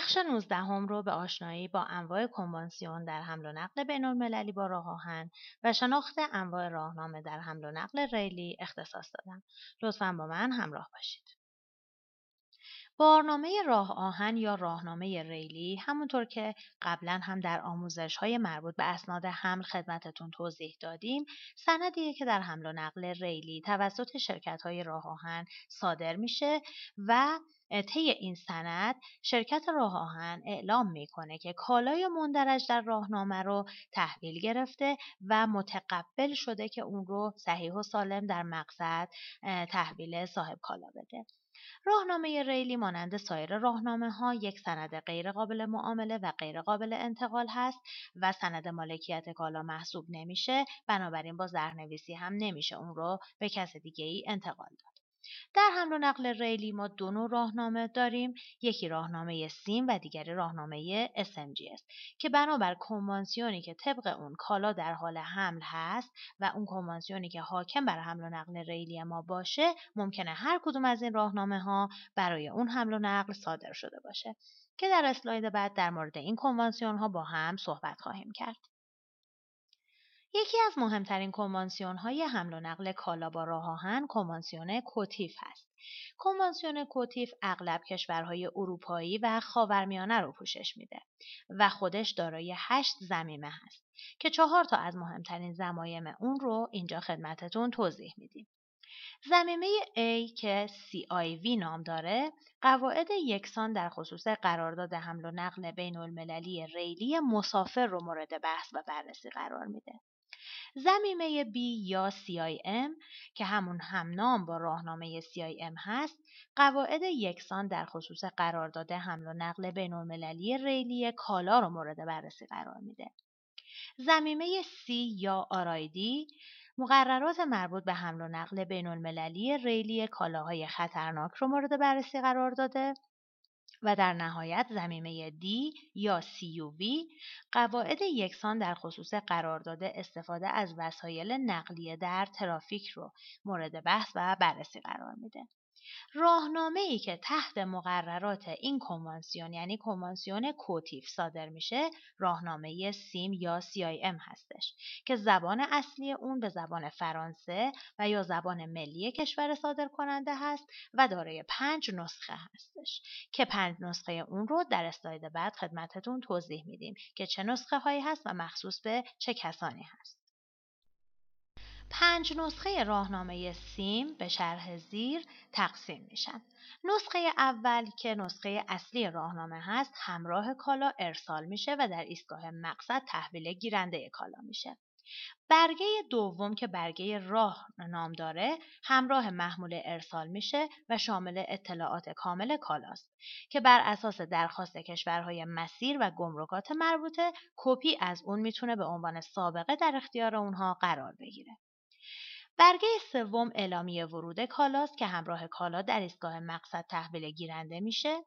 بخش 19 هم رو به آشنایی با انواع کنوانسیون در حمل و نقل بین المللی با راه آهن و شناخت انواع راهنامه در حمل و نقل ریلی اختصاص دادم. لطفا با من همراه باشید. بارنامه راه آهن یا راهنامه ریلی همونطور که قبلا هم در آموزش های مربوط به اسناد حمل خدمتتون توضیح دادیم سندیه که در حمل و نقل ریلی توسط شرکت های راه آهن صادر میشه و طی این سند شرکت راه آهن اعلام می‌کنه که کالای مندرج در راهنامه رو تحویل گرفته و متقبل شده که اون رو صحیح و سالم در مقصد تحویل صاحب کالا بده. راهنامه ریلی مانند سایر راهنامه ها یک سند غیر قابل معامله و غیر قابل انتقال هست و سند مالکیت کالا محسوب نمیشه بنابراین با زرنویسی هم نمیشه اون رو به کس دیگه ای انتقال داد. در حمل و نقل ریلی ما دو نوع راهنامه داریم یکی راهنامه سیم و دیگری راهنامه SMGS که بنابر کنوانسیونی که طبق اون کالا در حال حمل هست و اون کنوانسیونی که حاکم بر حمل و نقل ریلی ما باشه ممکنه هر کدوم از این راهنامه ها برای اون حمل و نقل صادر شده باشه که در اسلاید بعد در مورد این کنوانسیون ها با هم صحبت خواهیم کرد. یکی از مهمترین کنوانسیون های حمل و نقل کالا با راه آهن کنوانسیون کوتیف هست. کنوانسیون کوتیف اغلب کشورهای اروپایی و خاورمیانه رو پوشش میده و خودش دارای هشت زمینه هست که چهار تا از مهمترین زمایم اون رو اینجا خدمتتون توضیح میدیم. زمینه A که CIV نام داره قواعد یکسان در خصوص قرارداد حمل و نقل بین المللی ریلی مسافر رو مورد بحث و بررسی قرار میده. زمیمه B یا CIM که همون همنام با راهنامه CIM هست قواعد یکسان در خصوص قرارداد حمل و نقل بین المللی ریلی کالا رو مورد بررسی قرار میده. زمیمه C یا آرایدی مقررات مربوط به حمل و نقل بین المللی ریلی کالاهای خطرناک رو مورد بررسی قرار داده و در نهایت زمینه دی یا CUV قواعد یکسان در خصوص قرارداد استفاده از وسایل نقلیه در ترافیک رو مورد بحث و بررسی قرار میده. راهنامه ای که تحت مقررات این کنوانسیون یعنی کنوانسیون کوتیف صادر میشه راهنامه سیم یا CIM هستش که زبان اصلی اون به زبان فرانسه و یا زبان ملی کشور صادر کننده هست و دارای پنج نسخه هستش که پنج نسخه اون رو در اسلاید بعد خدمتتون توضیح میدیم که چه نسخه هایی هست و مخصوص به چه کسانی هست. پنج نسخه راهنامه سیم به شرح زیر تقسیم میشن. نسخه اول که نسخه اصلی راهنامه هست همراه کالا ارسال میشه و در ایستگاه مقصد تحویل گیرنده کالا میشه. برگه دوم که برگه راه نام داره همراه محمول ارسال میشه و شامل اطلاعات کامل کالاست که بر اساس درخواست کشورهای مسیر و گمرکات مربوطه کپی از اون می‌تونه به عنوان سابقه در اختیار اونها قرار بگیره. برگه سوم اعلامیه ورود کالاست که همراه کالا در ایستگاه مقصد تحویل گیرنده میشه.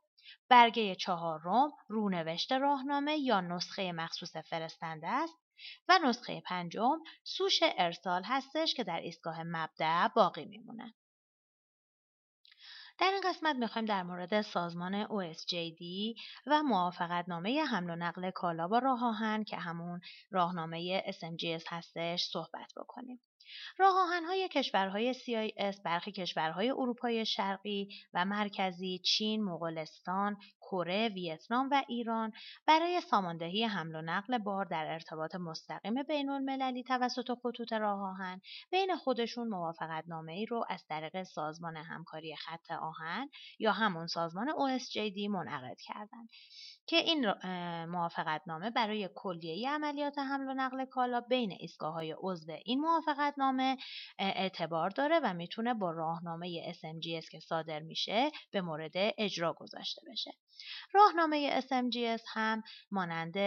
برگه چهارم رونوشت راهنامه یا نسخه مخصوص فرستنده است و نسخه پنجم سوش ارسال هستش که در ایستگاه مبدع باقی میمونه. در این قسمت می‌خوایم در مورد سازمان OSJD و موافقت نامه حمل و نقل کالا با راه آهن که همون راهنامه SMGS هستش صحبت بکنیم. راه آهنهای کشورهای CIS برخی کشورهای اروپای شرقی و مرکزی، چین، مغولستان، کره، ویتنام و ایران برای ساماندهی حمل و نقل بار در ارتباط مستقیم بین المللی توسط خطوط راه آهن بین خودشون موافقت نامه ای رو از طریق سازمان همکاری خط آهن یا همون سازمان OSJD منعقد کردند. که این موافقت نامه برای کلیه عملیات حمل و نقل کالا بین ایستگاه های عضو این موافقت نامه اعتبار داره و می‌تونه با راهنامه SMGS که صادر میشه به مورد اجرا گذاشته بشه. راهنامه SMGS هم مانند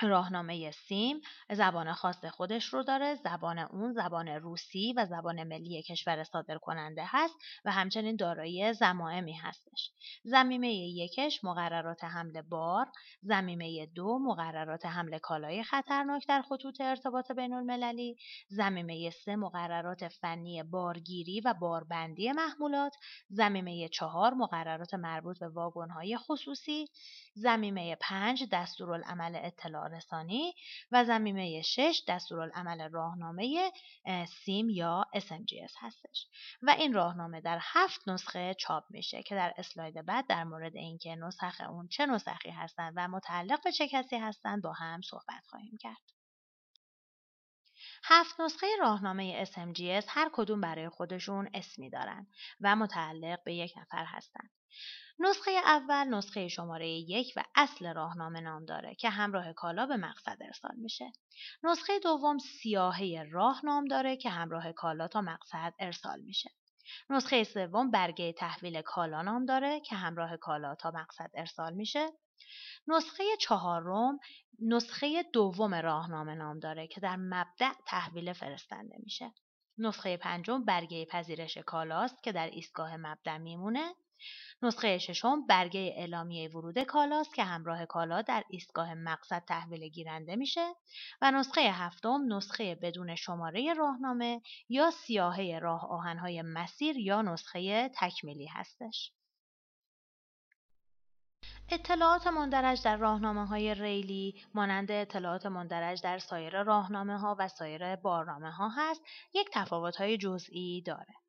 راهنامه سیم زبان خاص خودش رو داره زبان اون زبان روسی و زبان ملی کشور صادر کننده هست و همچنین دارای زمائمی هستش. زمیمه یکش مقررات حمل بار زمیمه دو مقررات حمل کالای خطرناک در خطوط ارتباط بین المللی زمیمه سه مقررات فنی بارگیری و باربندی محمولات زمیمه چهار مقررات مربوط به واگن‌های خصوصی زمیمه پنج دستورالعمل اطلاع رسانی و زمینه 6 دستورالعمل راهنامه سیم یا SMGS هستش و این راهنامه در هفت نسخه چاپ میشه که در اسلاید بعد در مورد اینکه نسخ اون چه نسخی هستند و متعلق به چه کسی هستند با هم صحبت خواهیم کرد. هفت نسخه راهنامه SMGS هر کدوم برای خودشون اسمی دارن و متعلق به یک نفر هستند. نسخه اول نسخه شماره یک و اصل راهنامه نام داره که همراه کالا به مقصد ارسال میشه. نسخه دوم سیاهه راه نام داره که همراه کالا تا مقصد ارسال میشه. نسخه سوم برگه تحویل کالا نام داره که همراه کالا تا مقصد ارسال میشه. نسخه چهارم نسخه دوم راهنامه نام داره که در مبدع تحویل فرستنده میشه. نسخه پنجم برگه پذیرش کالاست که در ایستگاه مبدع میمونه نسخه ششم برگه اعلامیه ورود کالاست که همراه کالا در ایستگاه مقصد تحویل گیرنده میشه و نسخه هفتم نسخه بدون شماره راهنامه یا سیاهه راه آهنهای مسیر یا نسخه تکمیلی هستش. اطلاعات مندرج در راهنامه های ریلی مانند اطلاعات مندرج در سایر راهنامه ها و سایر بارنامه ها هست یک تفاوت های جزئی داره.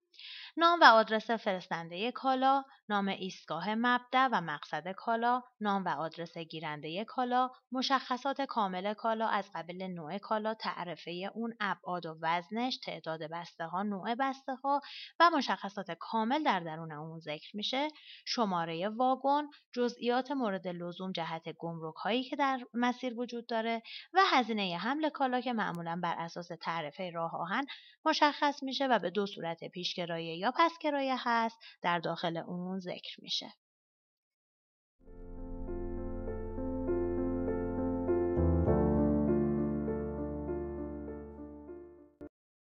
نام و آدرس فرستنده کالا، نام ایستگاه مبدع و مقصد کالا، نام و آدرس گیرنده کالا، مشخصات کامل کالا از قبل نوع کالا، تعرفه اون، ابعاد و وزنش، تعداد بسته ها، نوع بسته ها و مشخصات کامل در درون اون ذکر میشه، شماره واگن، جزئیات مورد لزوم جهت گمرک هایی که در مسیر وجود داره و هزینه حمل کالا که معمولا بر اساس تعرفه راه آهن مشخص میشه و به دو صورت پیشگرایی پس کرایه هست در داخل اون ذکر میشه.